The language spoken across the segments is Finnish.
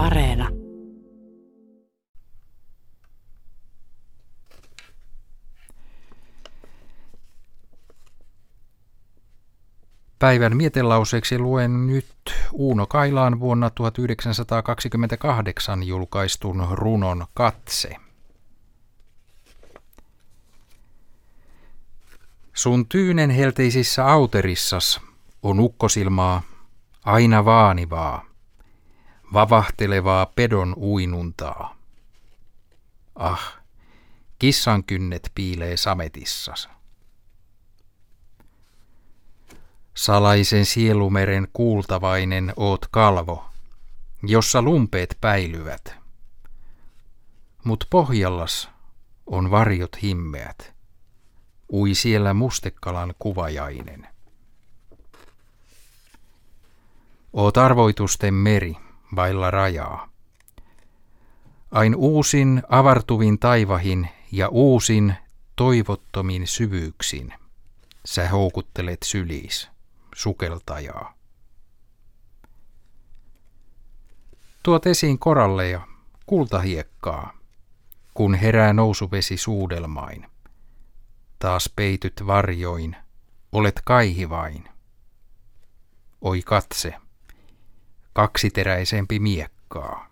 Areena. Päivän mietelauseeksi luen nyt Uuno Kailaan vuonna 1928 julkaistun runon Katse. Sun tyynen helteisissä auterissas on ukkosilmaa aina vaanivaa, vavahtelevaa pedon uinuntaa. Ah, kissan kynnet piilee sametissas. Salaisen sielumeren kuultavainen oot kalvo, jossa lumpeet päilyvät. Mut pohjallas on varjot himmeät. Ui siellä mustekalan kuvajainen. Oot arvoitusten meri, vailla rajaa. Ain uusin avartuvin taivahin ja uusin toivottomin syvyyksin. Sä houkuttelet syliis, sukeltajaa. Tuot esiin koralleja, kultahiekkaa, kun herää nousuvesi suudelmain. Taas peityt varjoin, olet kaihivain. Oi katse, kaksiteräisempi miekkaa.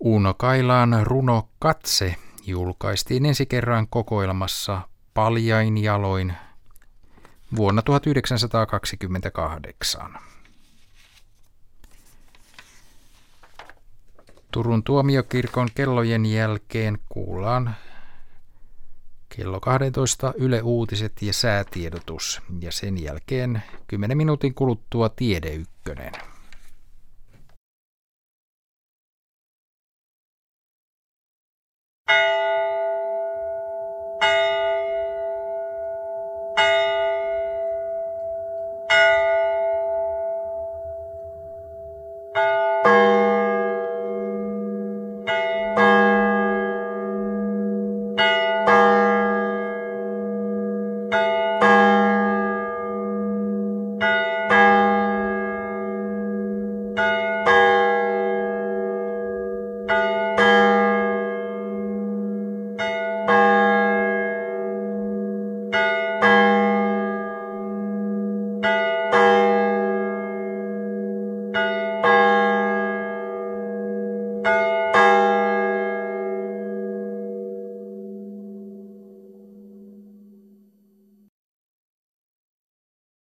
Uno Kailaan runo Katse julkaistiin ensi kerran kokoelmassa Paljain jaloin vuonna 1928. Turun tuomiokirkon kellojen jälkeen kuullaan kello 12 Yle Uutiset ja säätiedotus ja sen jälkeen 10 minuutin kuluttua Tiede Ykkönen.